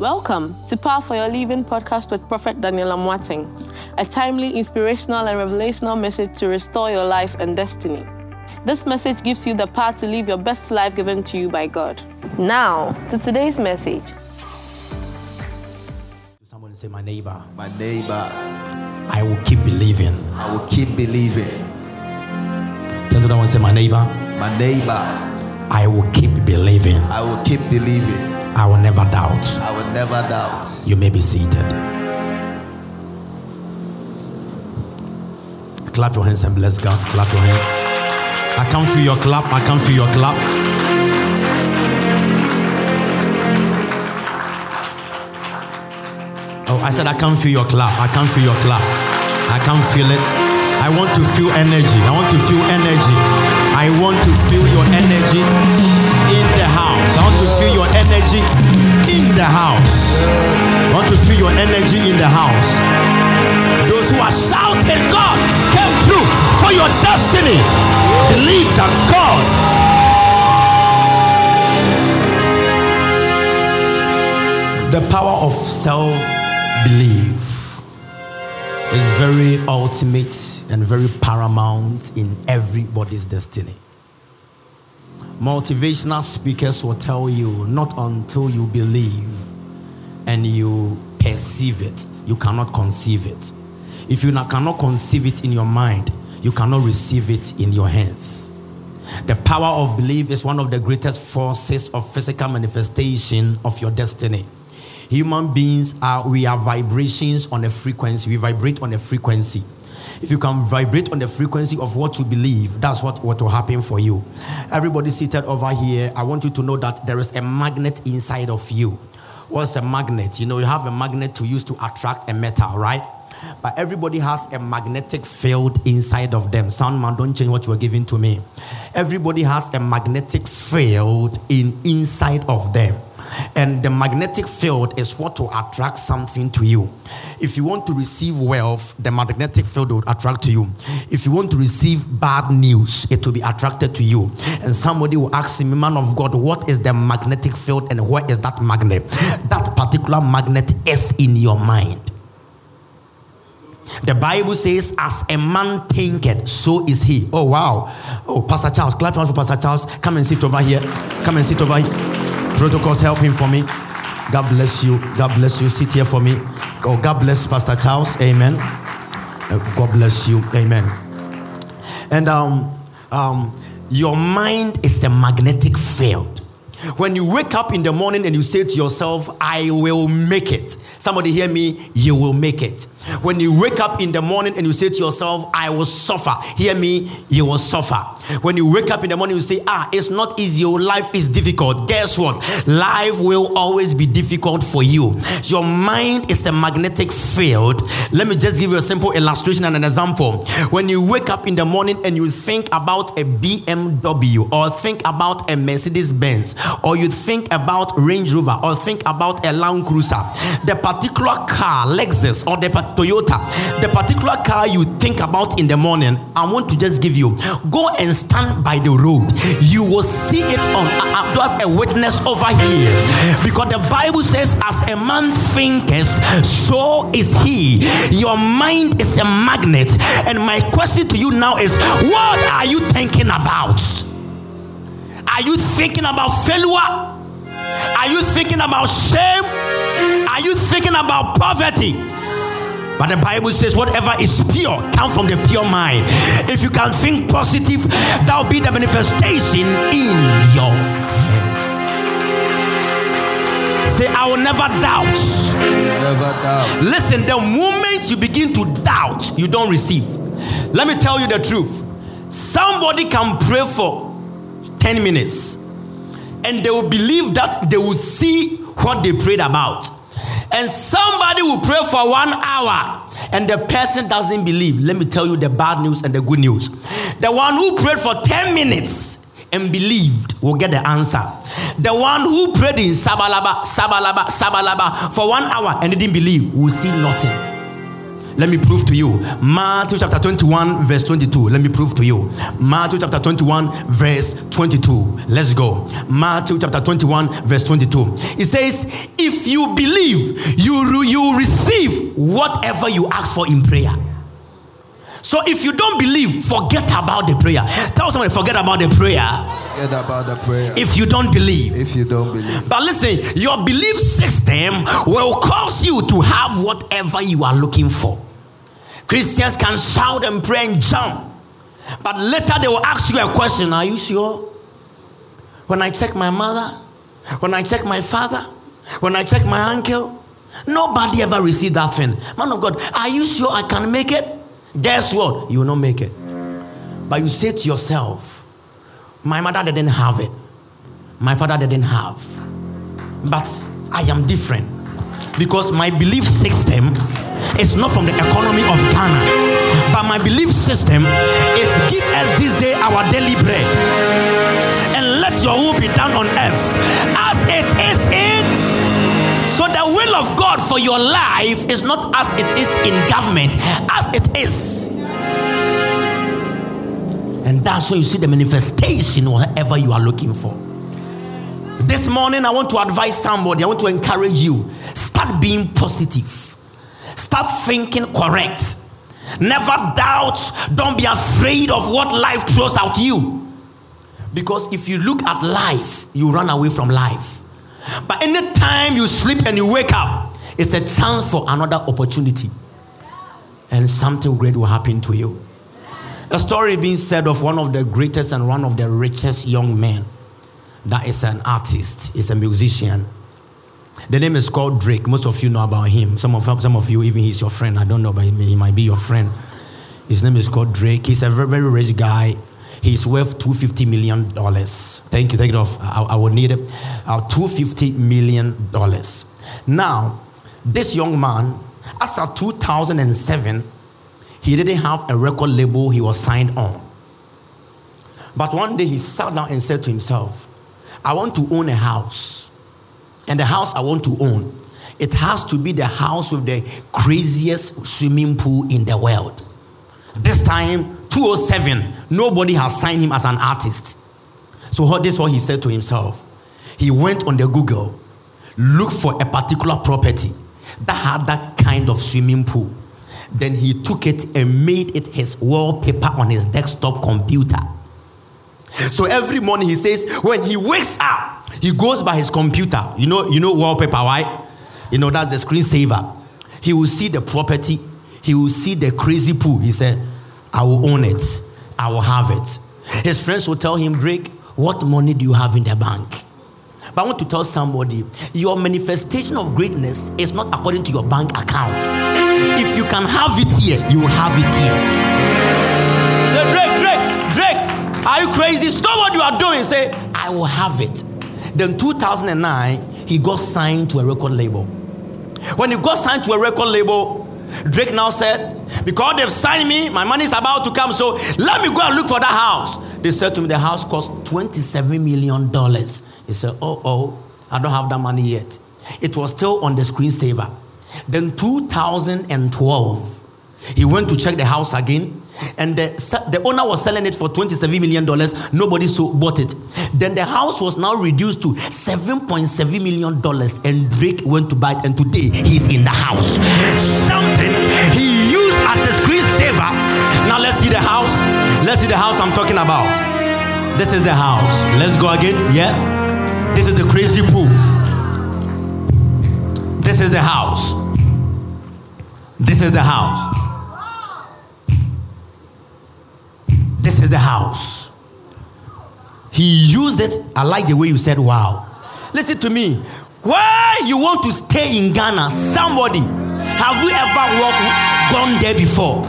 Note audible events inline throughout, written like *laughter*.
Welcome to Power for Your Living podcast with Prophet Daniel Amwating, a timely, inspirational, and revelational message to restore your life and destiny. This message gives you the power to live your best life given to you by God. Now, to today's message. Someone say, My neighbor, My neighbor, I will keep believing. I will keep believing. Tell the other one, say, My neighbor, My neighbor, I will keep believing. I will keep believing. I will never doubt. I will never doubt. You may be seated. Clap your hands and bless God. Clap your hands. I can't feel your clap. I can't feel your clap. Oh, I said I can't feel your clap. I can't feel your clap. I can't feel it. I want to feel energy. I want to feel energy. I want to feel your energy in the house. I want to feel your energy in the house. I want to feel your energy in the house. Those who are shouting, God came through for your destiny. Believe that God the power of self belief is very ultimate and very paramount in everybody's destiny. Motivational speakers will tell you not until you believe and you perceive it, you cannot conceive it. If you cannot conceive it in your mind, you cannot receive it in your hands. The power of belief is one of the greatest forces of physical manifestation of your destiny. Human beings are, we are vibrations on a frequency. We vibrate on a frequency. If you can vibrate on the frequency of what you believe, that's what, what will happen for you. Everybody seated over here, I want you to know that there is a magnet inside of you. What's a magnet? You know, you have a magnet to use to attract a metal, right? But everybody has a magnetic field inside of them. Sound man, don't change what you are giving to me. Everybody has a magnetic field in inside of them. And the magnetic field is what will attract something to you. If you want to receive wealth, the magnetic field will attract to you. If you want to receive bad news, it will be attracted to you. And somebody will ask me, man of God, what is the magnetic field and where is that magnet? That particular magnet is in your mind. The Bible says, as a man thinketh, so is he. Oh, wow. Oh, Pastor Charles, clap hand for Pastor Charles. Come and sit over here. Come and sit over here. Protocols, help him for me. God bless you. God bless you. Sit here for me. Oh, God bless Pastor Charles. Amen. Uh, God bless you. Amen. And um, um, your mind is a magnetic field. When you wake up in the morning and you say to yourself, I will make it. Somebody hear me, you will make it. When you wake up in the morning and you say to yourself, I will suffer. Hear me, you will suffer. When you wake up in the morning, you say, Ah, it's not easy. Your life is difficult. Guess what? Life will always be difficult for you. Your mind is a magnetic field. Let me just give you a simple illustration and an example. When you wake up in the morning and you think about a BMW or think about a Mercedes Benz or you think about Range Rover or think about a Land Cruiser, the particular car, Lexus or the pa- Toyota, the particular car you think about in the morning, I want to just give you go and stand by the road. You will see it on. I do have a witness over here because the Bible says, as a man thinketh, so is he. Your mind is a magnet. And my question to you now is, what are you thinking about? Are you thinking about failure? Are you thinking about shame? Are you thinking about poverty? But the Bible says, whatever is pure, come from the pure mind. If you can think positive, that will be the manifestation in your hands. Say, I will never doubt. Never doubt. Listen, the moment you begin to doubt, you don't receive. Let me tell you the truth. Somebody can pray for 10 minutes and they will believe that they will see what they prayed about. And somebody will pray for one hour and the person doesn't believe. Let me tell you the bad news and the good news. The one who prayed for 10 minutes and believed will get the answer. The one who prayed in Sabalaba, Sabalaba, Sabalaba for one hour and didn't believe will see nothing. Let me prove to you. Matthew chapter 21, verse 22. Let me prove to you. Matthew chapter 21, verse 22. Let's go. Matthew chapter 21, verse 22. It says, If you believe, you, you receive whatever you ask for in prayer. So if you don't believe, forget about the prayer. Tell somebody, forget about the prayer. Forget about the prayer. If you don't believe. If you don't believe. But listen, your belief system will cause you to have whatever you are looking for. Christians can shout and pray and jump. But later they will ask you a question Are you sure? When I check my mother, when I check my father, when I check my uncle, nobody ever received that thing. Man of God, are you sure I can make it? Guess what? You will not make it. But you say to yourself, My mother didn't have it, my father didn't have. But I am different because my belief system is not from the economy of Ghana, but my belief system is give us this day our daily bread and let your will be done on earth as it is in. So the will of God for your life is not as it is in government, as it is. And that's where you see the manifestation, whatever you are looking for. This morning, I want to advise somebody, I want to encourage you. Start being positive, start thinking correct. Never doubt, don't be afraid of what life throws at you. Because if you look at life, you run away from life. But anytime you sleep and you wake up, it's a chance for another opportunity. And something great will happen to you. A story being said of one of the greatest and one of the richest young men that is an artist, is a musician. The name is called Drake. Most of you know about him. Some of, some of you, even he's your friend. I don't know, but he might be your friend. His name is called Drake. He's a very, very rich guy. He's worth $250 million. Thank you. Take it off. I, I will need it. Uh, $250 million. Now, this young man, as of 2007, he didn't have a record label he was signed on. But one day he sat down and said to himself, I want to own a house. And the house I want to own, it has to be the house with the craziest swimming pool in the world. This time, 207, nobody has signed him as an artist. So this is what he said to himself. He went on the Google, looked for a particular property that had that kind of swimming pool. Then he took it and made it his wallpaper on his desktop computer. So every morning he says, when he wakes up, he goes by his computer. You know, you know wallpaper, right? You know, that's the screensaver. He will see the property, he will see the crazy pool. He said, I will own it, I will have it. His friends will tell him, Drake, what money do you have in the bank? But I want to tell somebody your manifestation of greatness is not according to your bank account. If you can have it here, you will have it here. Say, Drake, Drake, Drake, are you crazy? Stop what you are doing. Say, I will have it. Then 2009, he got signed to a record label. When he got signed to a record label, Drake now said, Because they've signed me, my money is about to come, so let me go and look for that house. They said to me, The house cost $27 million. He said, Oh, oh, I don't have that money yet. It was still on the screensaver. Then 2012, he went to check the house again, and the, the owner was selling it for $27 million. Nobody so bought it. Then the house was now reduced to $7.7 million, and Drake went to buy it, and today he's in the house. Something he used as a screensaver. Now let's see the house. Let's see the house I'm talking about. This is the house. Let's go again. Yeah. This is the crazy pool. This is the house. This is the house. This is the house. He used it. I like the way you said, wow. Listen to me. Why you want to stay in Ghana? Somebody, have you ever walked, gone there before?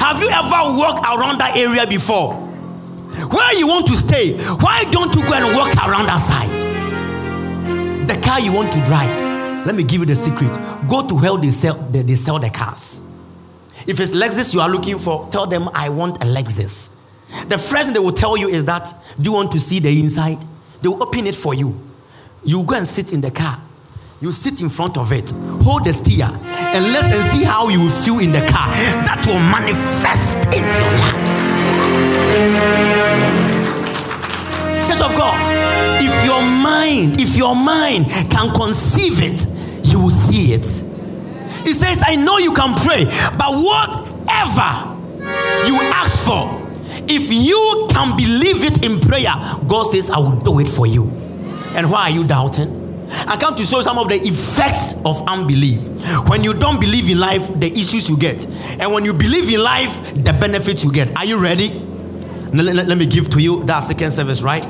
Have you ever walked around that area before? Where you want to stay? Why don't you go and walk around that side? The car you want to drive. Let me give you the secret. Go to where they sell they, they sell the cars. If it's Lexus you are looking for, tell them I want a Lexus. The first thing they will tell you is that, do you want to see the inside? They will open it for you. You go and sit in the car. You sit in front of it, hold the steer, and let's and see how you feel in the car. That will manifest in your life. Church of God, if your mind, if your mind can conceive it, will see it. He says, I know you can pray, but whatever you ask for, if you can believe it in prayer, God says, I will do it for you. And why are you doubting? I come to show some of the effects of unbelief. When you don't believe in life, the issues you get. And when you believe in life, the benefits you get. Are you ready? Let, let, let me give to you that second service, right?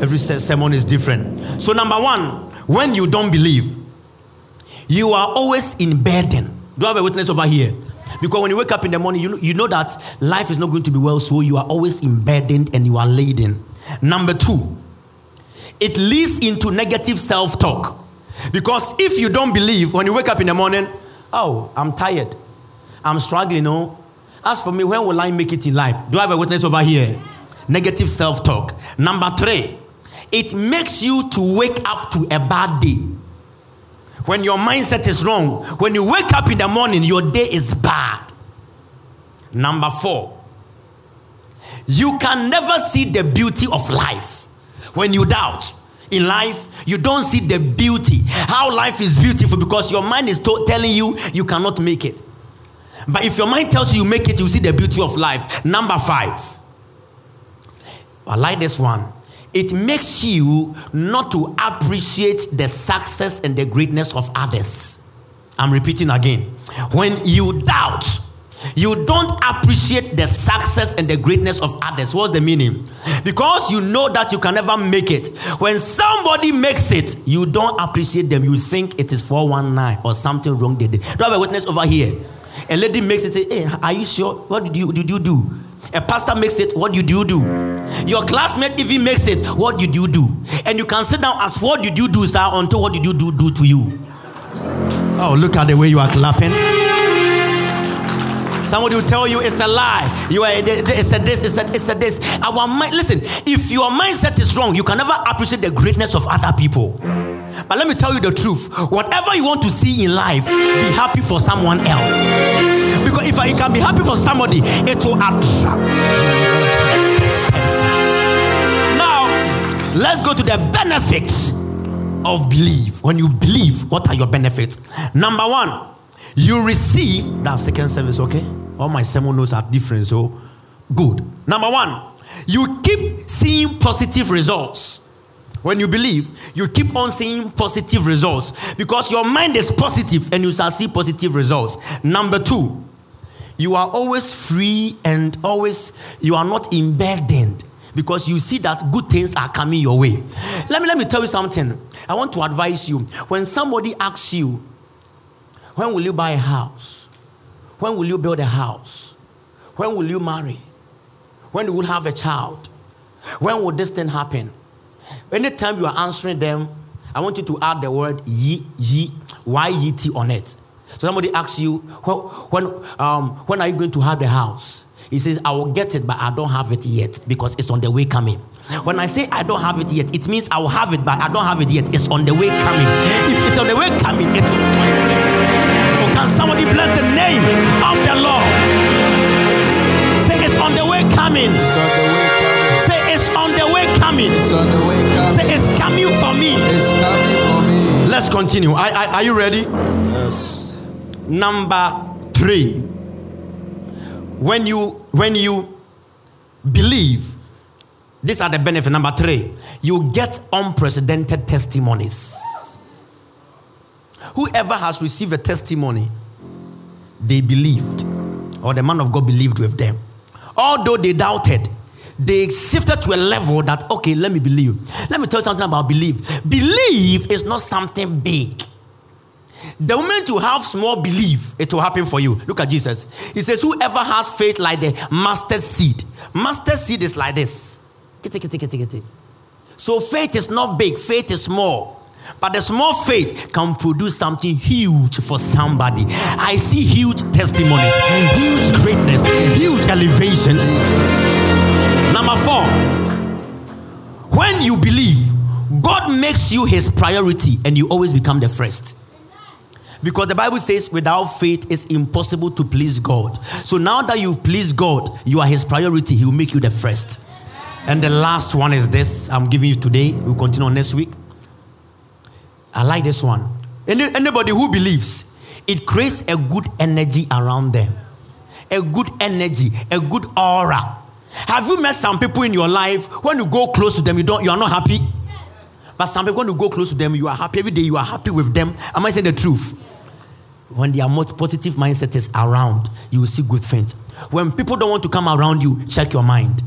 Every sermon is different. So, number one, when you don't believe, you are always in burden. Do I have a witness over here? Because when you wake up in the morning, you know, you know that life is not going to be well, so you are always burdened and you are laden. Number two, it leads into negative self talk. Because if you don't believe, when you wake up in the morning, oh, I'm tired, I'm struggling, no. As for me, when will I make it in life? Do I have a witness over here? Negative self talk. Number three, it makes you to wake up to a bad day. When your mindset is wrong, when you wake up in the morning, your day is bad. Number four, you can never see the beauty of life when you doubt in life, you don't see the beauty, how life is beautiful because your mind is to- telling you you cannot make it. But if your mind tells you you make it, you see the beauty of life. Number five, I like this one. It makes you not to appreciate the success and the greatness of others. I'm repeating again. When you doubt, you don't appreciate the success and the greatness of others. What's the meaning? Because you know that you can never make it. When somebody makes it, you don't appreciate them. You think it is 419 or something wrong they did. Do I have a witness over here? A lady makes it, say, Hey, are you sure? What did you, did you do? A pastor makes it, what did you do? Your classmate even makes it, what did you do? And you can sit down as what did you do, sir, until what did you do do to you? Oh, look at the way you are clapping. Somebody will tell you it's a lie. You are it's a this, it's a, it's a this. Our mind, listen, if your mindset is wrong, you can never appreciate the greatness of other people. But let me tell you the truth. Whatever you want to see in life, be happy for someone else. Because if I can be happy for somebody, it will attract Now, let's go to the benefits of belief. When you believe, what are your benefits? Number one, you receive that second service, okay? All my sermon notes are different, so good. Number one, you keep seeing positive results. When you believe, you keep on seeing positive results because your mind is positive and you shall see positive results. Number two, you are always free and always, you are not burdened because you see that good things are coming your way. Let me, let me tell you something. I want to advise you. When somebody asks you, when will you buy a house? When will you build a house? When will you marry? When you will have a child? When will this thing happen? Anytime you are answering them, I want you to add the word ye, ye, y, ye, t on it. So somebody asks you, well, when, um, when are you going to have the house? He says, I will get it, but I don't have it yet because it's on the way coming. When I say I don't have it yet, it means I will have it, but I don't have it yet. It's on the way coming. If it's on the way coming, it will find can somebody bless the name of the Lord? Say. It's on the way coming. Continue. Are, are, are you ready? Yes. Number three. When you when you believe, these are the benefits. Number three, you get unprecedented testimonies. Whoever has received a testimony, they believed, or the man of God believed with them. Although they doubted, they shifted to a level that, okay, let me believe. Let me tell you something about belief. Belief is not something big. The moment you have small belief, it will happen for you. Look at Jesus. He says, Whoever has faith like the mustard seed, mustard seed is like this. So faith is not big, faith is small. But the small faith can produce something huge for somebody. I see huge testimonies, huge greatness, huge elevation. Number four, when you believe, God makes you his priority and you always become the first. Because the Bible says, without faith, it's impossible to please God. So now that you please God, you are His priority. He will make you the first. And the last one is this I'm giving you today. We'll continue on next week. I like this one. Any, anybody who believes, it creates a good energy around them, a good energy, a good aura. Have you met some people in your life when you go close to them, you don't, you are not happy? But some people, when you go close to them, you are happy every day. You are happy with them. Am I saying the truth? when there their positive mindset is around, you will see good things. When people don't want to come around you, check your mind.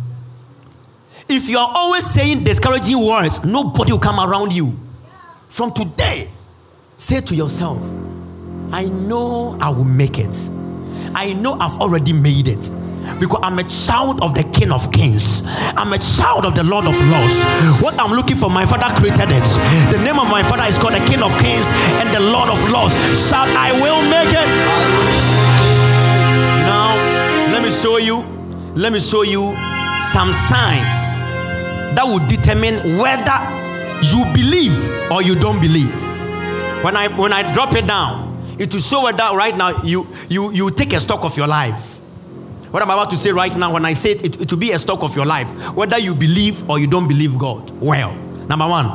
If you are always saying discouraging words, nobody will come around you. From today, say to yourself, I know I will make it. I know I've already made it because I'm a child of the King of Kings. I'm a child of the Lord of Lords. What I'm looking for, my Father created it. The name of my Father is called the King of Kings and the Lord of Lords. Shout, I will make it. Now, let me show you. Let me show you some signs that will determine whether you believe or you don't believe. When I when I drop it down, it will show whether right now you you you take a stock of your life what I'm about to say right now, when I say it, it, it will be a stock of your life, whether you believe or you don't believe God. Well, number one,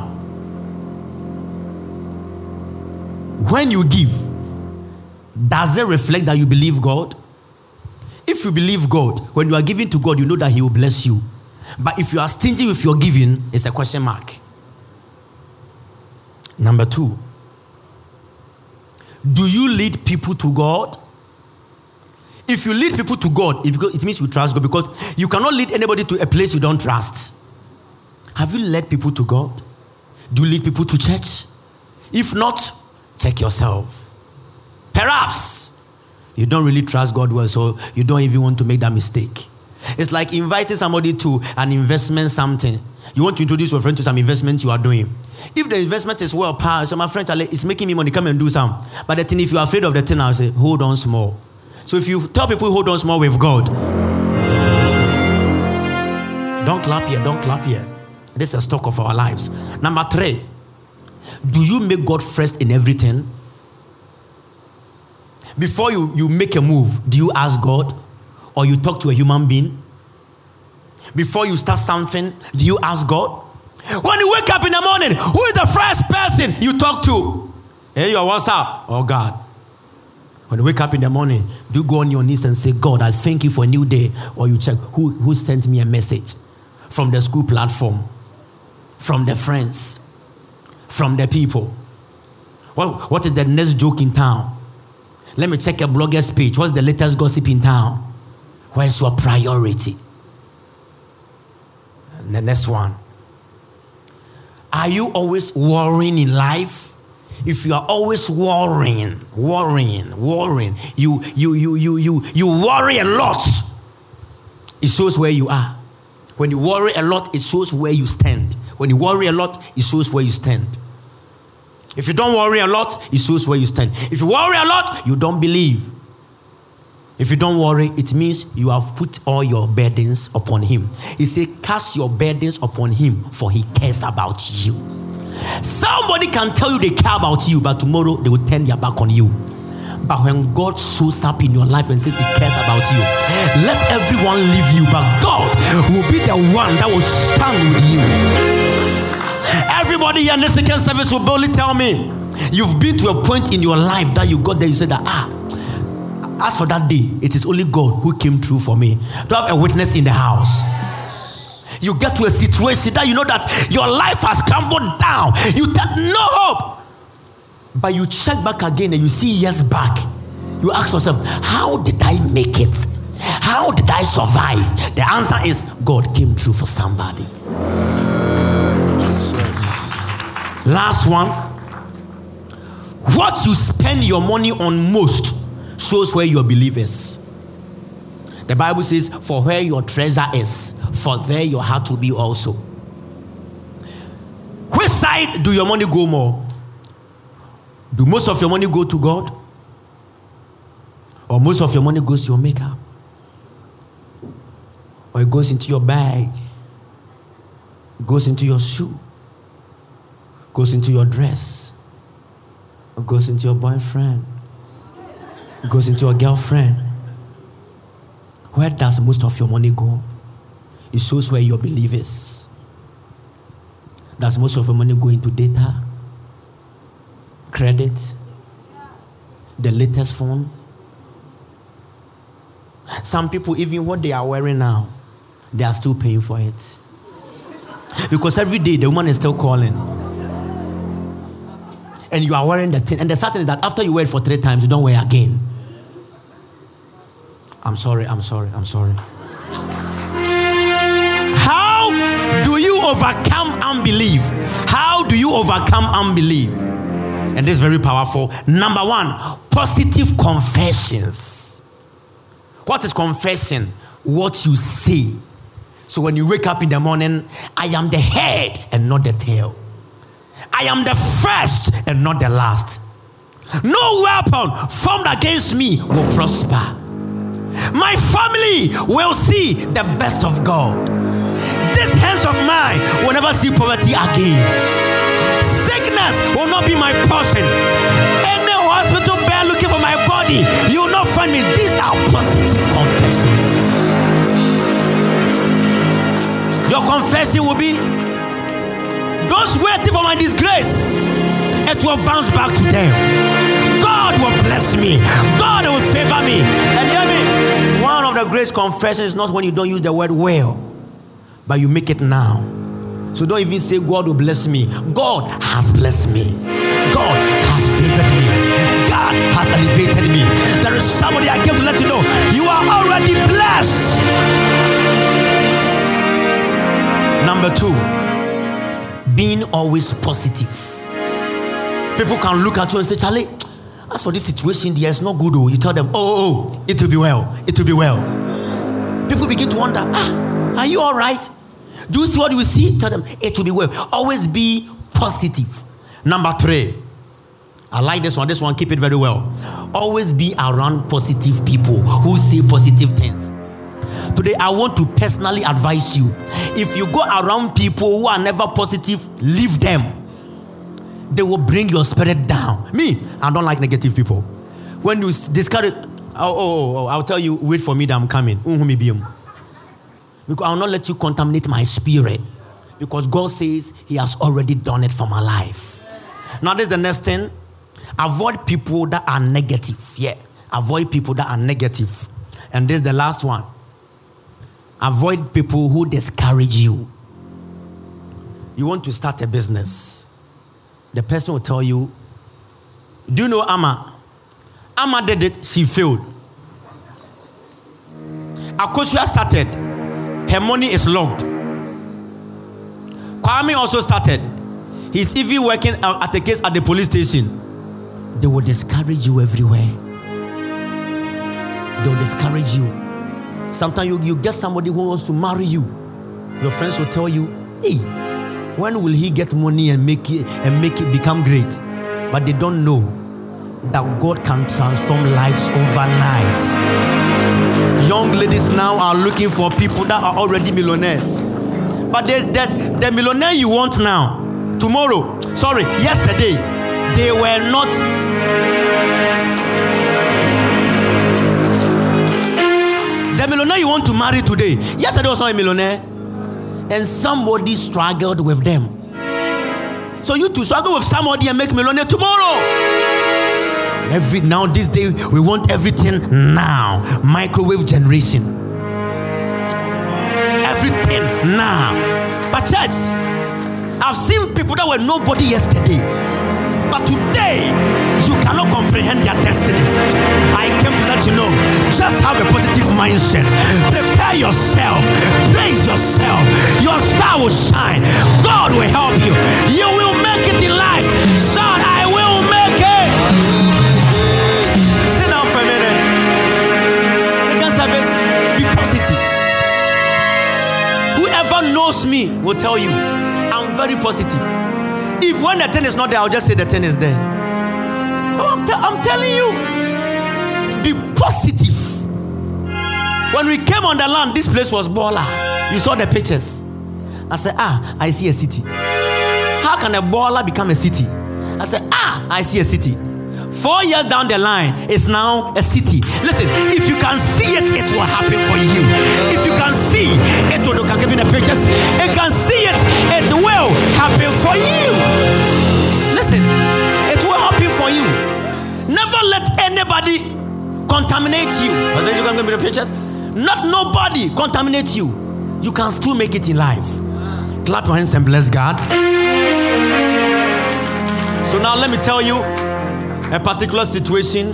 when you give, does it reflect that you believe God? If you believe God, when you are giving to God, you know that He will bless you. But if you are stingy with your giving, it's a question mark. Number two, do you lead people to God? If you lead people to God, it means you trust God because you cannot lead anybody to a place you don't trust. Have you led people to God? Do you lead people to church? If not, check yourself. Perhaps you don't really trust God well, so you don't even want to make that mistake. It's like inviting somebody to an investment something. You want to introduce your friend to some investment you are doing. If the investment is well passed, so my friend, it's making me money, come and do some. But the thing, if you're afraid of the thing, I'll say, hold on small. So if you tell people hold on small with God, don't clap here, don't clap here. This is a stock of our lives. Number three, do you make God first in everything? Before you, you make a move, do you ask God or you talk to a human being? Before you start something, do you ask God? When you wake up in the morning, who is the first person you talk to? Hey, yo, what's up? Oh, God. When you wake up in the morning, do go on your knees and say, God, I thank you for a new day. Or you check who, who sent me a message from the school platform, from the friends, from the people. Well, what is the next joke in town? Let me check a blogger's page. What's the latest gossip in town? Where's your priority? And the next one. Are you always worrying in life? If you are always worrying, worrying, worrying, you you you you you you worry a lot, it shows where you are. When you worry a lot, it shows where you stand. When you worry a lot, it shows where you stand. If you don't worry a lot, it shows where you stand. If you worry a lot, you don't believe. If you don't worry, it means you have put all your burdens upon him. He said, Cast your burdens upon him, for he cares about you. Somebody can tell you they care about you, but tomorrow they will turn their back on you. But when God shows up in your life and says He cares about you, let everyone leave you, but God will be the one that will stand with you. Everybody here in the second service will boldly tell me, You've been to a point in your life that you got there, you said that, ah, as for that day, it is only God who came through for me. Do I have a witness in the house? You get to a situation that you know that your life has crumbled down. You have no hope. But you check back again and you see years back. You ask yourself, how did I make it? How did I survive? The answer is God came through for somebody. Last one. What you spend your money on most shows where your belief is. The Bible says, For where your treasure is, for there your heart will be also. Which side do your money go more? Do most of your money go to God? Or most of your money goes to your makeup? Or it goes into your bag? It goes into your shoe? goes into your dress, goes into your boyfriend, goes into your girlfriend. Where does most of your money go? It shows where your belief is. Does most of your money go into data, credit, the latest phone? Some people, even what they are wearing now, they are still paying for it. Because every day the woman is still calling. And you are wearing the thing. And the thing is that after you wear it for three times, you don't wear again. I'm sorry, I'm sorry, I'm sorry. How do you overcome unbelief? How do you overcome unbelief? And this is very powerful. Number one, positive confessions. What is confession? What you say. So when you wake up in the morning, I am the head and not the tail. I am the first and not the last. No weapon formed against me will prosper. My family will see the best of God. These hands of mine will never see poverty again. Sickness will not be my portion. Any hospital bed looking for my body, you will not find me. These are positive confessions. Your confession will be those waiting for my disgrace, it will bounce back to them. God will bless me. God will favor me. And hear me. Of the great confessions is not when you don't use the word well, but you make it now. So don't even say God will bless me. God has blessed me. God has favored me. God has elevated me. There is somebody I came to let you know you are already blessed. Number two, being always positive. People can look at you and say, Charlie, as for this situation, there is no good. Oh, you tell them, oh, oh, oh, it will be well. It will be well. People begin to wonder, ah, are you all right? Do you see what you see? Tell them, it will be well. Always be positive. Number three, I like this one. This one, keep it very well. Always be around positive people who say positive things. Today, I want to personally advise you if you go around people who are never positive, leave them. They will bring your spirit down. Me, I don't like negative people. When you discourage, oh, oh, oh, oh, I'll tell you, wait for me that I'm coming. Because I'll not let you contaminate my spirit. Because God says He has already done it for my life. Now, this is the next thing. Avoid people that are negative. Yeah. Avoid people that are negative. And this is the last one. Avoid people who discourage you. You want to start a business. The person will tell you, Do you know Amma? Amma did it, she failed. Akosua started, her money is locked. Kwame also started. He's even working at a case at the police station. They will discourage you everywhere. They will discourage you. Sometimes you, you get somebody who wants to marry you. Your friends will tell you, hey, when will he get money and make it and make it become great? But they don't know that God can transform lives overnight. Young ladies now are looking for people that are already millionaires. But the, the, the millionaire you want now, tomorrow, sorry, yesterday, they were not the millionaire you want to marry today, yesterday was not a millionaire, and somebody struggled with them. So you to struggle with somebody and make millionaire tomorrow. Every now this day we want everything now. Microwave generation. Everything now. But church, I've seen people that were nobody yesterday. But today, you cannot comprehend their destinies. I came to let you know just have a positive mindset. Prepare yourself, praise yourself. Your star will shine. God will help you. You will make it in life. Son, I will make it. Sit down for a minute. Second service, be positive. Whoever knows me will tell you I'm very positive. If when the thing is not there, I'll just say the thing is there. Oh, I'm, telling you, be positive. When we came on the land, this place was baller. You saw the pictures. I said, Ah, I see a city. How can a baller become a city? I said, ah, I see a city. Four years down the line, it's now a city. Listen, if you can see it, it will happen for you. If you can see it. It can see it, it will happen for you. Me the you. Not nobody contaminate you. You can still make it in life. Clap your hands and bless God. So now let me tell you a particular situation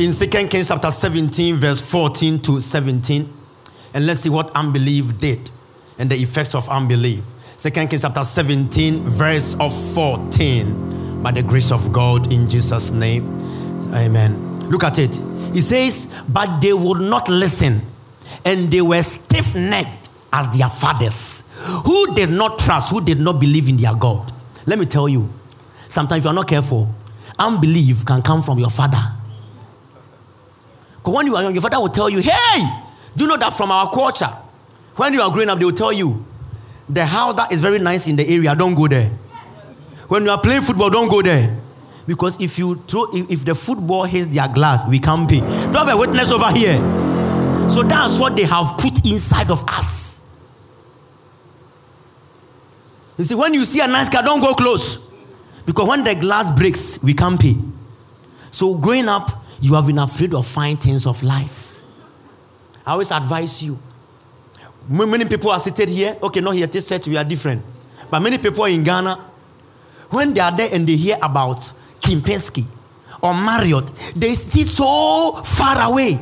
in Second Kings chapter 17, verse 14 to 17. And let's see what unbelief did and the effects of unbelief. Second Kings chapter 17, verse of 14. By the grace of God in Jesus' name. Amen. Look at it. He says, But they would not listen, and they were stiff necked as their fathers, who did not trust, who did not believe in their God. Let me tell you, sometimes if you're not careful, unbelief can come from your father. Because when you are young, your father will tell you, hey, do you know that from our culture, when you are growing up, they will tell you, the house that is very nice in the area, don't go there. When you are playing football, don't go there. Because if you throw, if the football hits their glass, we can't pay. Don't have a witness over here. So that's what they have put inside of us. You see, when you see a nice car, don't go close. Because when the glass breaks, we can't pay. So growing up, you have been afraid of fine things of life. I always advise you. Many people are seated here. Okay, not here, this church, we are different. But many people in Ghana, when they are there and they hear about Kempinski or Marriott, they sit so far away.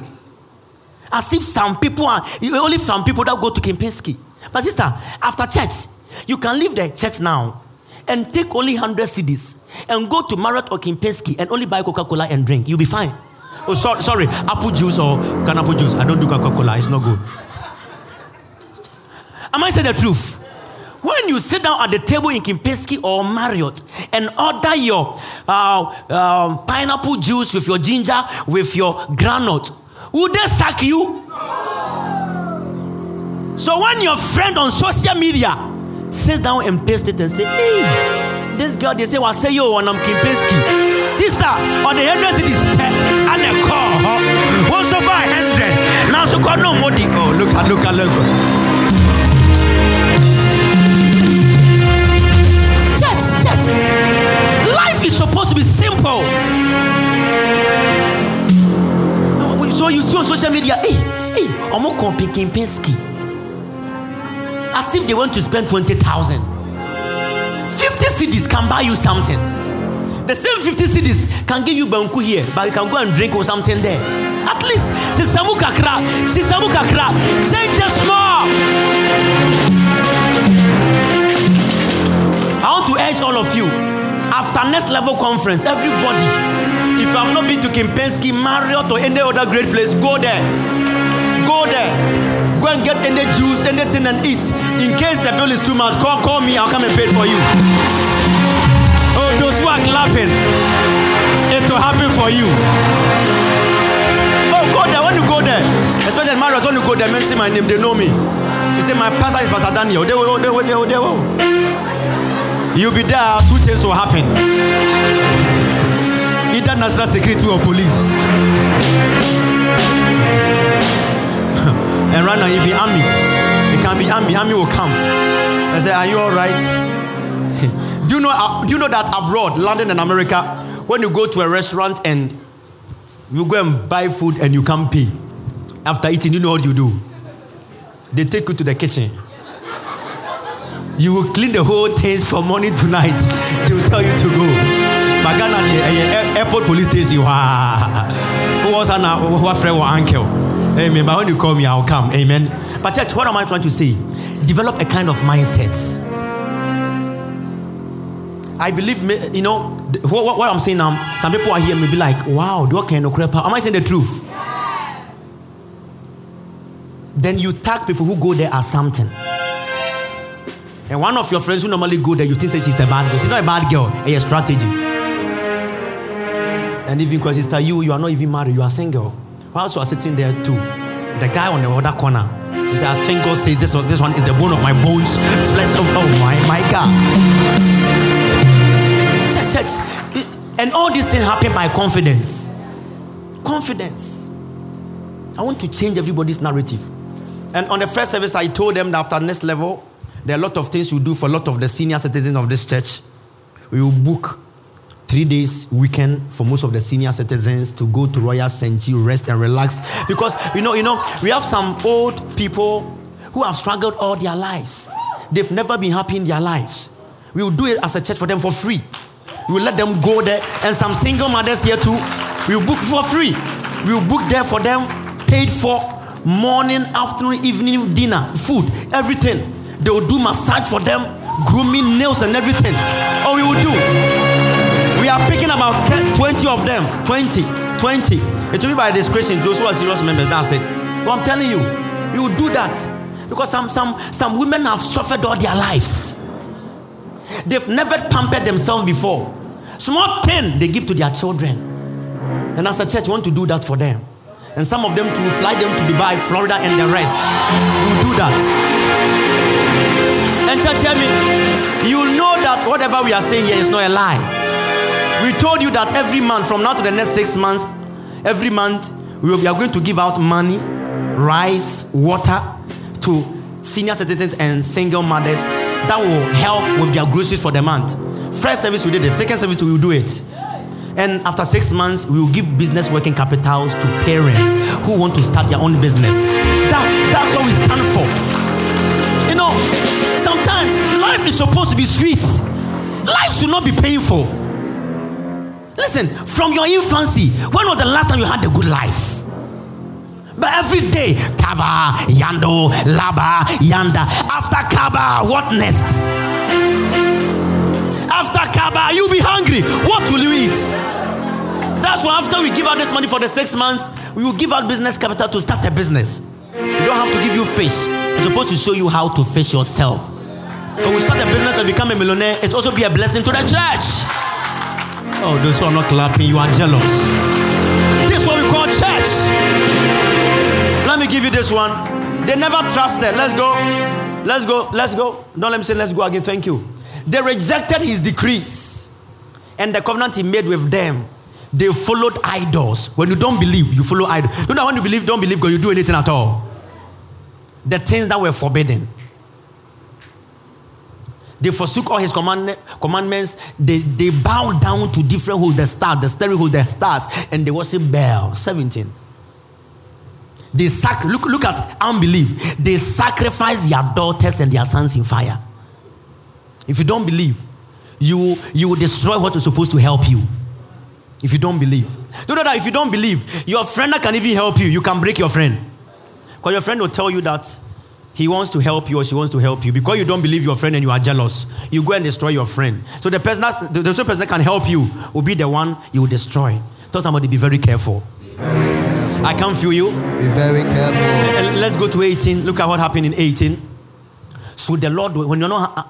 As if some people are, only some people that go to Kempinski. But sister, after church, you can leave the church now and take only 100 cedis and go to Marriott or Kempinski and only buy Coca Cola and drink. You'll be fine. Oh, so, sorry, apple juice or can apple juice. I don't do Coca Cola, it's not good. Am I saying the truth? When you sit down at the table in Kempinski or Marriott and order your uh, um, pineapple juice with your ginger, with your granite, would they sack you? So when your friend on social media sit down and paste it and say, hey, this girl, they say, well, say yo, and I'm Kempinski. Sister, on the hundred cities, and a call, one so far hundred. Now so call no more. Oh, look at, look at, look at. To. So you see on social media, hey, hey, I'm not Kempinski. As if they want to spend 20,000. 50 cedis can buy you something. The same 50 cedis can give you banku here, but you can go and drink or something there. At least, Sisamu Kakra, Sisamu Kakra, change the small. I want to urge all of you after next level conference, everybody, if you have not been to Kempinski, Marriott, or any other great place, go there. Go there. Go and get any juice, anything, and eat. In case the bill is too much, call, call me. I'll come and pay it for you. Oh, those who are clapping, it will happen for you. Oh, go there. When you go there, especially Marriott, when you go there, mention my name, they know me. They say, My pastor is Pastor Daniel. They will, they will, they will, they will. You'll be there, two things will happen. Either national security or police. *laughs* and right now, if the army, it can be army, army will come. I say, Are you all right? *laughs* do you know uh, do you know that abroad, London and America, when you go to a restaurant and you go and buy food and you can't pay, after eating, you know what you do? They take you to the kitchen you will clean the whole things from morning to night. They will tell you to go. But Ghana, the eh, eh, eh, airport police station, who was an who friend or uncle. Amen. But when you call me, I'll come. Amen. But church, what am I trying to say? Develop a kind of mindset. I believe, you know, what, what I'm saying now, some people are here may be like, wow, do I kind of crap? Am I saying the truth? Then you tag people who go there as something. And one of your friends who normally go there, you think that she's a bad girl. She's not a bad girl, It's a strategy. And even because sister, you you are not even married, you are single. Whilst you are sitting there too, the guy on the other corner, he said, I think God says this one, this one is the bone of my bones, flesh of oh my my God. church, and all these things happen by confidence. Confidence. I want to change everybody's narrative. And on the first service, I told them that after next level, there are a lot of things we do for a lot of the senior citizens of this church. We will book three days weekend for most of the senior citizens to go to Royal Senchi, rest and relax. Because you know, you know, we have some old people who have struggled all their lives. They've never been happy in their lives. We will do it as a church for them for free. We will let them go there, and some single mothers here too. We will book for free. We will book there for them, paid for morning, afternoon, evening, dinner, food, everything. They will do massage for them, grooming, nails, and everything. All we will do. We are picking about 10, 20 of them. 20. 20. It will be by discretion. Those who are serious members, that's it. But I'm telling you, we will do that. Because some, some, some women have suffered all their lives. They've never pampered themselves before. Small thing they give to their children. And as a church, we want to do that for them. And some of them to fly them to Dubai, Florida, and the rest. We'll do that. Church, hear me. You'll know that whatever we are saying here is not a lie. We told you that every month, from now to the next six months, every month, we are going to give out money, rice, water to senior citizens and single mothers that will help with their groceries for the month. First service, we did it. Second service, we will do it. And after six months, we will give business working capitals to parents who want to start their own business. That, that's what we stand for. You know, life is supposed to be sweet, life should not be painful. Listen, from your infancy, when was the last time you had a good life? But every day, Kaba, Yando, Laba, Yanda. After Kaba, what next? After Kaba, you'll be hungry. What will you eat? That's why after we give out this money for the six months, we will give out business capital to start a business. We don't have to give you fish. We're supposed to show you how to fish yourself. When we start a business and become a millionaire, it's also be a blessing to the church. Oh, those who are not clapping, you are jealous. This is what we call church. Let me give you this one. They never trusted. Let's go. Let's go. Let's go. Don't let me say let's go again. Thank you. They rejected his decrees and the covenant he made with them. They followed idols. When you don't believe, you follow idols. You know when you believe, don't believe, God, you do anything at all. The things that were forbidden. They forsook all his command, commandments. They, they bowed down to different holes, the stars, the starry holes, the stars, and they worship Baal. 17. They sac- look, look at unbelief. They sacrifice their daughters and their sons in fire. If you don't believe, you, you will destroy what is supposed to help you. If you don't believe. You know that if you don't believe, your friend that can even help you, you can break your friend. Because your friend will tell you that he wants to help you or she wants to help you. Because you don't believe your friend and you are jealous, you go and destroy your friend. So the person that, the, the same person that can help you will be the one you will destroy. Tell somebody, be very careful. Very careful. I can't feel you. Be very careful. Uh, Let's go to 18. Look at what happened in 18. So the Lord, when you're not,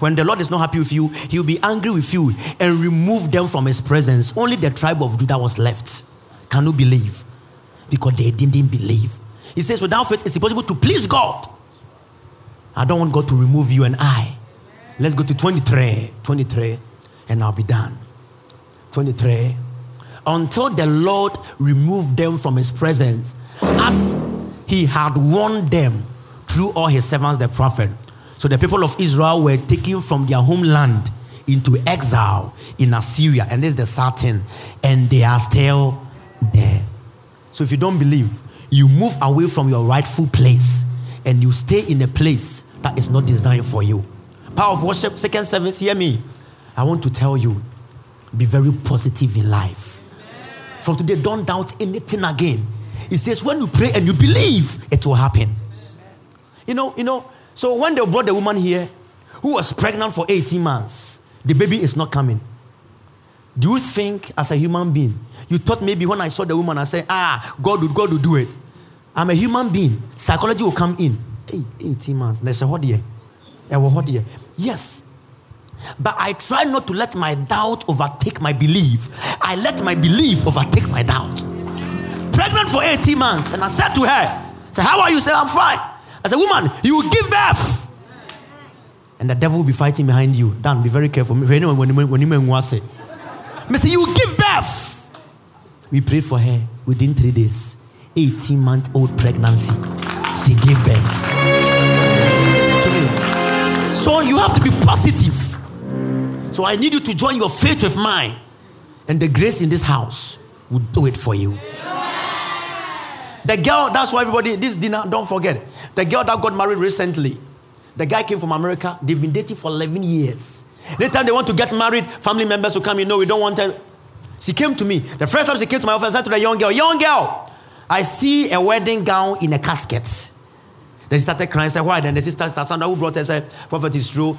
when the Lord is not happy with you, He'll be angry with you and remove them from His presence. Only the tribe of Judah was left. Can you believe? Because they didn't believe. He says, without faith, it's impossible to please God. I don't want God to remove you and I. Let's go to 23. 23, and I'll be done. 23. Until the Lord removed them from His presence, as He had warned them through all His servants, the prophet. So the people of Israel were taken from their homeland into exile in Assyria, and this is the certain, and they are still there. So if you don't believe, you move away from your rightful place and you stay in a place that is not designed for you. Power of worship, second service, hear me. I want to tell you be very positive in life. From today, don't doubt anything again. It says, when you pray and you believe, it will happen. You know, you know, so when they brought the woman here who was pregnant for 18 months, the baby is not coming. Do you think, as a human being, you thought maybe when I saw the woman, I said, ah, God would, God would do it. I'm a human being. Psychology will come in. Hey, 18 months. There's a hot year. Hot year. Yes. But I try not to let my doubt overtake my belief. I let my belief overtake my doubt. Pregnant for 18 months. And I said to her, say, how are you? Say, I'm fine. I said, woman, you will give birth. And the devil will be fighting behind you. Dan, be very careful. When you when you say, you will give birth. We prayed for her within three days. 18 month old pregnancy. She gave birth. Listen to me. So you have to be positive. So I need you to join your faith with mine. And the grace in this house will do it for you. The girl, that's why everybody, this dinner, don't forget. The girl that got married recently, the guy came from America. They've been dating for 11 years. Anytime they want to get married, family members will come, you know, we don't want her. She came to me. The first time she came to my office, I said to the young girl, Young girl, I see a wedding gown in a casket. Then she started crying. Said, Why? Then the sister, Sandra, who brought her, said, Prophet is true.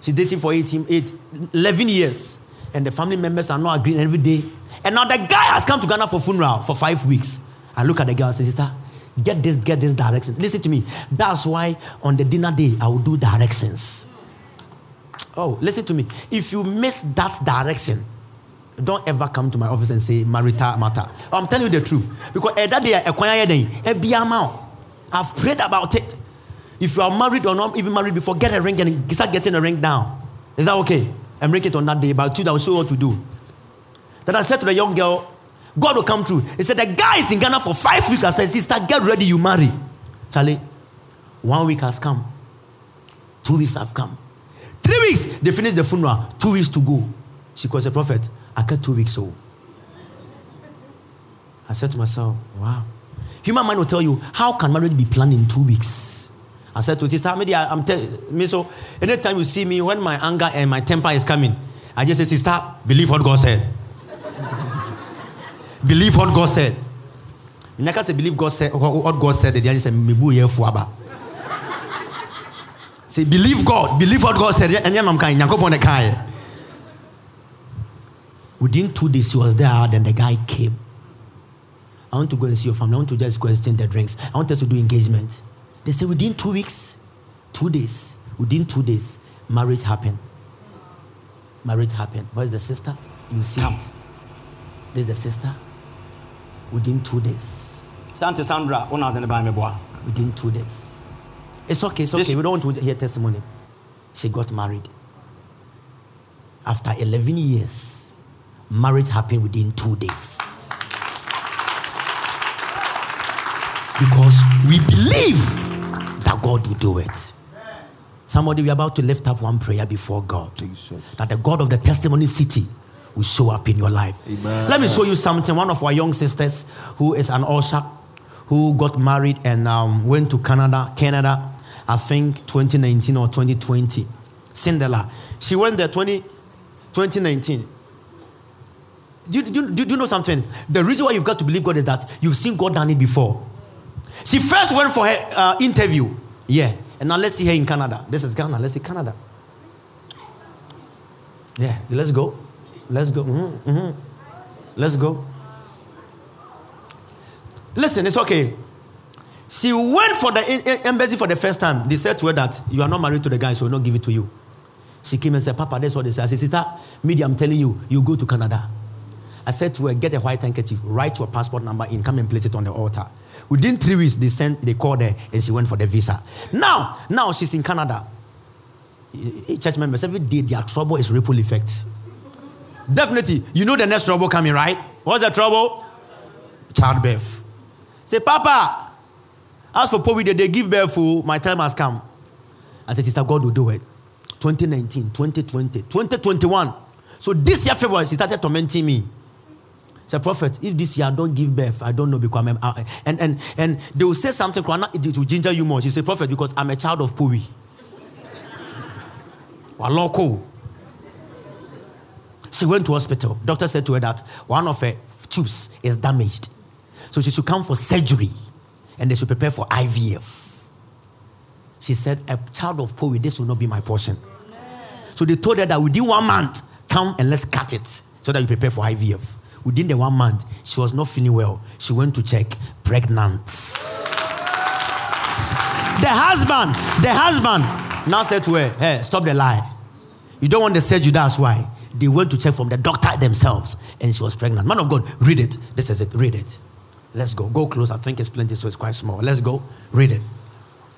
She dating for 18, 8, 11 years. And the family members are not agreeing every day. And now the guy has come to Ghana for funeral for five weeks. I look at the girl and say, Sister, get this, get this direction. Listen to me. That's why on the dinner day, I will do directions. Oh, listen to me. If you miss that direction, don't ever come to my office and say marital matter. I'm telling you the truth. Because that day, I've prayed about it. If you are married or not even married before, get a ring and start getting a ring down. Is that okay? And bring it on that day. But two, I will show you what to do. Then I said to the young girl, God will come through. He said, The guy is in Ghana for five weeks. I said, Sister, get ready, you marry. Charlie, one week has come. Two weeks have come. Three weeks, they finished the funeral. Two weeks to go. She calls a prophet. I got two weeks old. I said to myself, wow. Human mind will tell you, how can marriage be planned in two weeks? I said to sister, maybe I'm telling me so. Anytime you see me, when my anger and my temper is coming, I just say, sister, believe what God said. *laughs* believe what God said. When I can say believe God said what God said. The say mebu ye fuaba. Say believe God, believe what God said. And I'm kind. Nyankopon kind. Within two days, he was there. Ah, then the guy came. I want to go and see your family. I want to just go and exchange the drinks. I want us to do engagement. They say within two weeks, two days, within two days, marriage happened. Marriage happened. Where's the sister? You see Come. it. This is the sister. Within two days. Santa Sandra, one out of the body. within two days. It's okay, it's okay. This we don't want to hear testimony. She got married. After 11 years, marriage happened within two days. Because we believe that God will do it. Somebody, we're about to lift up one prayer before God. Jesus. That the God of the testimony city will show up in your life. Amen. Let me show you something. One of our young sisters, who is an usher, who got married and um, went to Canada, Canada, I think 2019 or 2020. Cinderella. She went there 20, 2019. Do, do, do, you know something? The reason why you've got to believe God is that you've seen God done it before. She first went for her uh, interview. Yeah. And now let's see her in Canada. This is Ghana. Let's see Canada. Yeah. Let's go. Let's go. Mm-hmm. Mm-hmm. Let's go. Listen, it's okay. She went for the embassy for the first time. They said to her that you are not married to the guy, so we'll not give it to you. She came and said, Papa, that's what they said. I said, Sister, media, I'm telling you, you go to Canada. I said to her, get a white handkerchief, write your passport number in, come and place it on the altar. Within three weeks, they sent, they called her, and she went for the visa. Now, now she's in Canada. Eh, eh, church members, every day their trouble is ripple effect. Definitely, you know the next trouble coming, right? What's the trouble? Childbirth. Say, Papa, as for poverty, they give birth. For oh, my time has come. I said, Sister, God will do it. 2019, 2020, 2021. So this year, February, she started tormenting me. Say, prophet, if this year I don't give birth, I don't know because I'm a, and and and they will say something it will ginger you more. She said, prophet, because I'm a child of Puri. *laughs* Waloko. She went to hospital. Doctor said to her that one of her tubes is damaged. So she should come for surgery and they should prepare for IVF. She said, A child of Puri, this will not be my portion. So they told her that within one month, come and let's cut it so that you prepare for IVF. Within the one month, she was not feeling well. She went to check pregnant. The husband, the husband now said to her, Hey, stop the lie. You don't want the surgery, that's why. They went to check from the doctor themselves and she was pregnant. Man of God, read it. This is it. Read it. Let's go. Go close. I think it's plenty, so it's quite small. Let's go. Read it.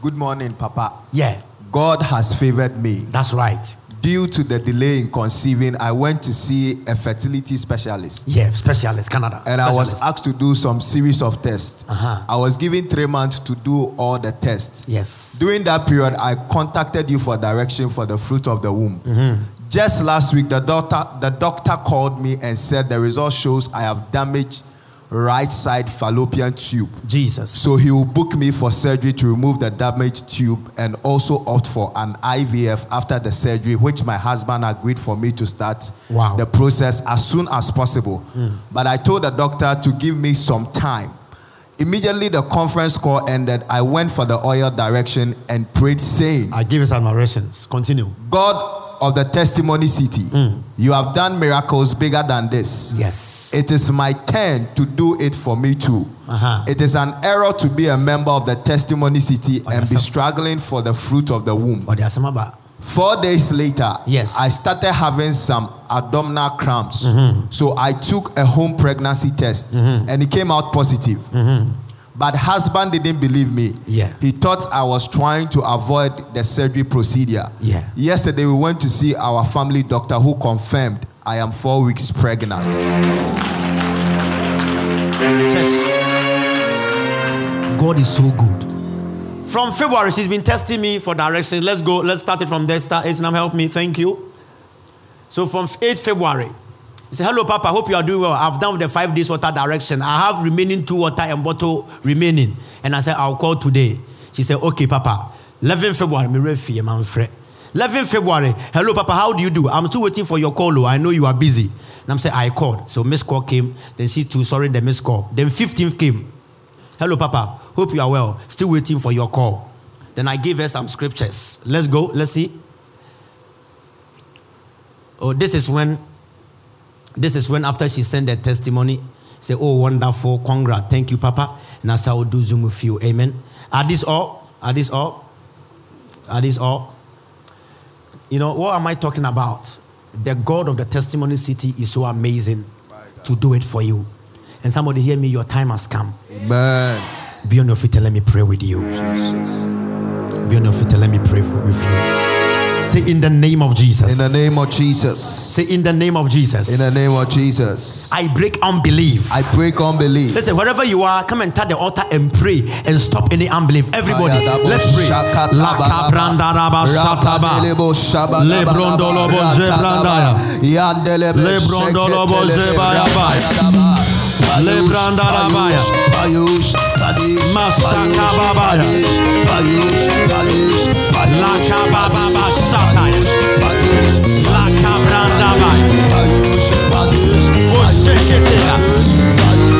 Good morning, Papa. Yeah. God has favored me. That's right. Due to the delay in conceiving, I went to see a fertility specialist. Yeah, specialist, Canada. And I was asked to do some series of tests. Uh-huh. I was given three months to do all the tests. Yes. During that period, I contacted you for direction for the fruit of the womb. Mm-hmm. Just last week, the doctor, the doctor called me and said the result shows I have damaged right side fallopian tube. Jesus. So he will book me for surgery to remove the damaged tube and also opt for an IVF after the surgery, which my husband agreed for me to start Wow. the process as soon as possible. Hmm. But I told the doctor to give me some time. Immediately the conference call ended, I went for the oil direction and prayed, saying, I give us admirations. Continue. God of the testimony city, you have done miracles bigger than this. Yes. It is my turn to do it for me too. Uh-huh. It is an error to be a member of the testimony city and be sir. struggling for the fruit of the womb. But there's some about. Four days later, Yes. I started having some abdominal cramps. Mm-hmm. So I took a home pregnancy test and it came out positive. But husband didn't believe me. Yeah. He thought I was trying to avoid the surgery procedure. Yeah. Yesterday we went to see our family doctor who confirmed I am four weeks pregnant. Church. God is so good. From February, she's been testing me for directions. Let's go. Let's start it from there. Start. Islam, help me. Thank you. So from 8th February, he said, Hello, Papa. I Hope you are doing well. I've done the five days water direction. I have remaining two water and bottle remaining. And I said, I'll call today. She said, Okay, Papa. 11 February, me refi, man, fre. 11 February, hello, Papa. How do you do? I'm still waiting for your call. I know you are busy. And I'm saying, I called. So miss call came. Then she too, sorry, the miss call. Then 15th came. Hello, Papa. Hope you are well. Still waiting for your call. Then I gave her some scriptures. Let's go. Let's see. Oh, this is when. This is when after she sent the testimony, say, "Oh, wonderful, congrats, thank you, Papa." And I said, "I will do Zoom with you." Amen. Are this all? Are this all? Are this all? You know what am I talking about? The God of the testimony city is so amazing to do it for you. And somebody hear me, your time has come. Amen. Be on your feet and let me pray with you. Jesus. Be on your feet and let me pray for, with you. Say in the name of Jesus. In the name of Jesus. Say in the name of Jesus. In the name of Jesus. I break unbelief. I break unbelief. Listen, wherever you are, come and touch the altar and pray and stop any unbelief. Everybody, let's pray. Massacababada. Lacabababa satayas. Lacabrandaba. Você que terá.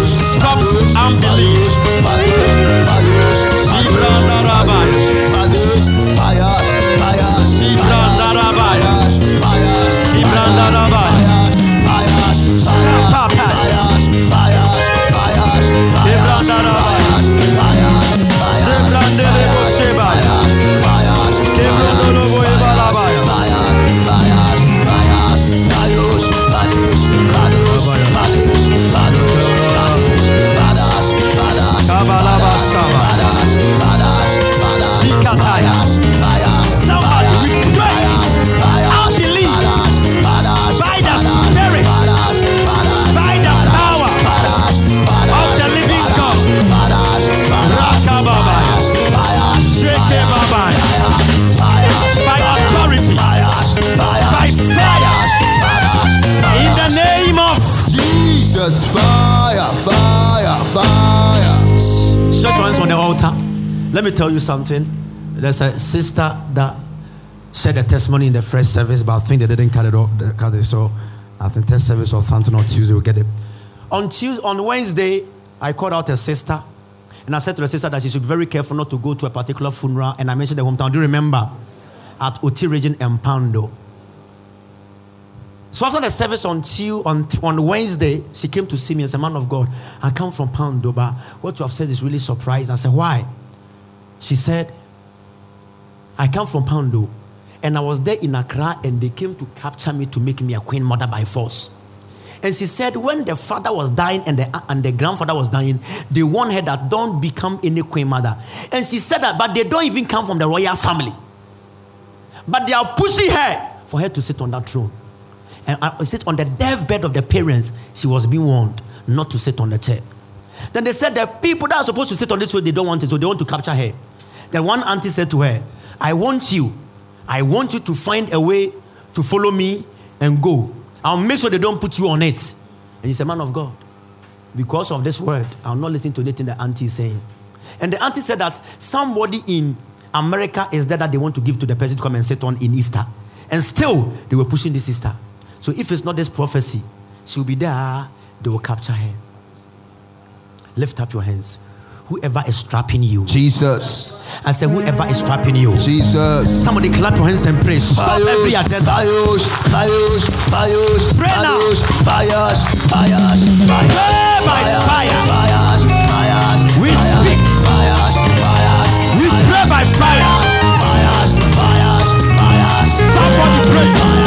Stop unbelief. Zibrandarabas. Zibrandarabas. Zibrandarabas. Sapapayas. Jesus, fire, fire, fire. Your hands on the altar. Let me tell you something. There's a sister that said a testimony in the first service, but I think they didn't cut it off. Cut it, so I think test service or something on Tuesday we'll get it. On Tuesday, on Wednesday, I called out a sister, and I said to the sister that she should be very careful not to go to a particular funeral. And I mentioned the hometown. Do you remember? At Oti region and Pando. So after the service Tuesday, on, on Wednesday, she came to see me as a man of God. I come from Pando, but what you have said is really surprising. I said, why? She said, I come from Pando, and I was there in Accra, and they came to capture me to make me a queen mother by force. And she said, when the father was dying and the, and the grandfather was dying, they warned her that don't become any queen mother. And she said that, but they don't even come from the royal family. But they are pushing her for her to sit on that throne. And uh, sit on the deathbed of the parents. She was being warned not to sit on the chair. Then they said the people that are supposed to sit on this chair, they don't want it, so they want to capture her. Then one auntie said to her, I want you, I want you to find a way to follow me and go. I'll make sure they don't put you on it. And he's a man of God. Because of this word, I'll not listen to anything the auntie is saying. And the auntie said that somebody in America is there that they want to give to the person to come and sit on in Easter. And still, they were pushing this sister. So if it's not this prophecy, she'll be there, they will capture her. Lift up your hands. Whoever is trapping you. Jesus. I said, whoever is trapping you. Jesus. Somebody clap your hands and pray. Stop every agenda. Bios, bios, bios, Pray now. bios, bios, bios, Pray by fire. bios, bios, We speak. bios, bios, We pray by fire. bios, bios, bios, Somebody pray. bios, bios,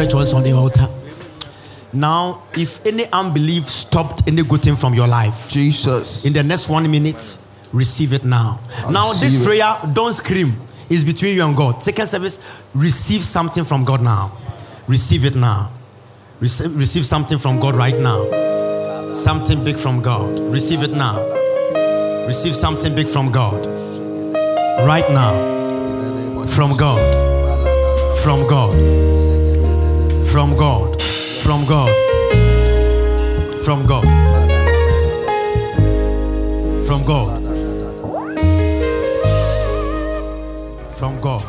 Stretch your hands on the altar. Now, if any unbelief stopped any good thing from your life, Jesus. in the next one minute, receive it now. now, this it. prayer, don't scream. It's between you and God. Second service, receive something from God now. Receive it now. Receive, receive something from God right now. Something big from God. Receive it now. Receive something big from God. Right now. From God. From God. From God. From God. From God. From God. From God.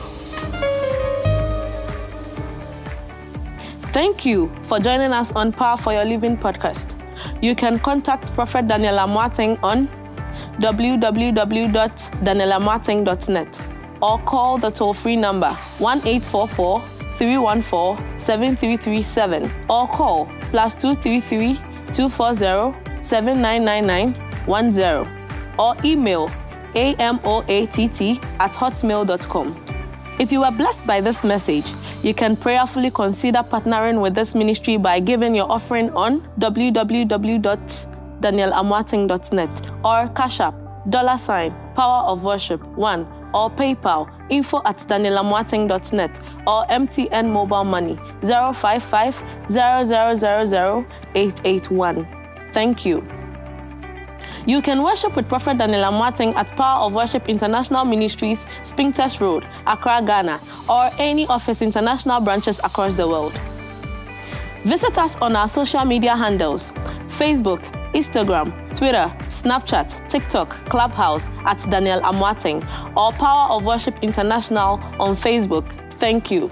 Thank you for joining us on Power for Your Living podcast. You can contact Prophet Daniel Amoateng on www.danielamoateng.net or call the toll free number 1 844 314 7337 or call plus 233 240 7999 or email amoatt at hotmail.com. If you were blessed by this message, you can prayerfully consider partnering with this ministry by giving your offering on www.danielamoateng.net or Cash App, dollar sign, power of worship 1 or PayPal, info at danielamoateng.net or MTN mobile money 055 0000 881. Thank you. You can worship with Prophet Daniel Martin at Power of Worship International Ministries, Spintex Road, Accra, Ghana, or any of his international branches across the world. Visit us on our social media handles Facebook, Instagram, Twitter, Snapchat, TikTok, Clubhouse at Daniel Amoateng, or Power of Worship International on Facebook. Thank you.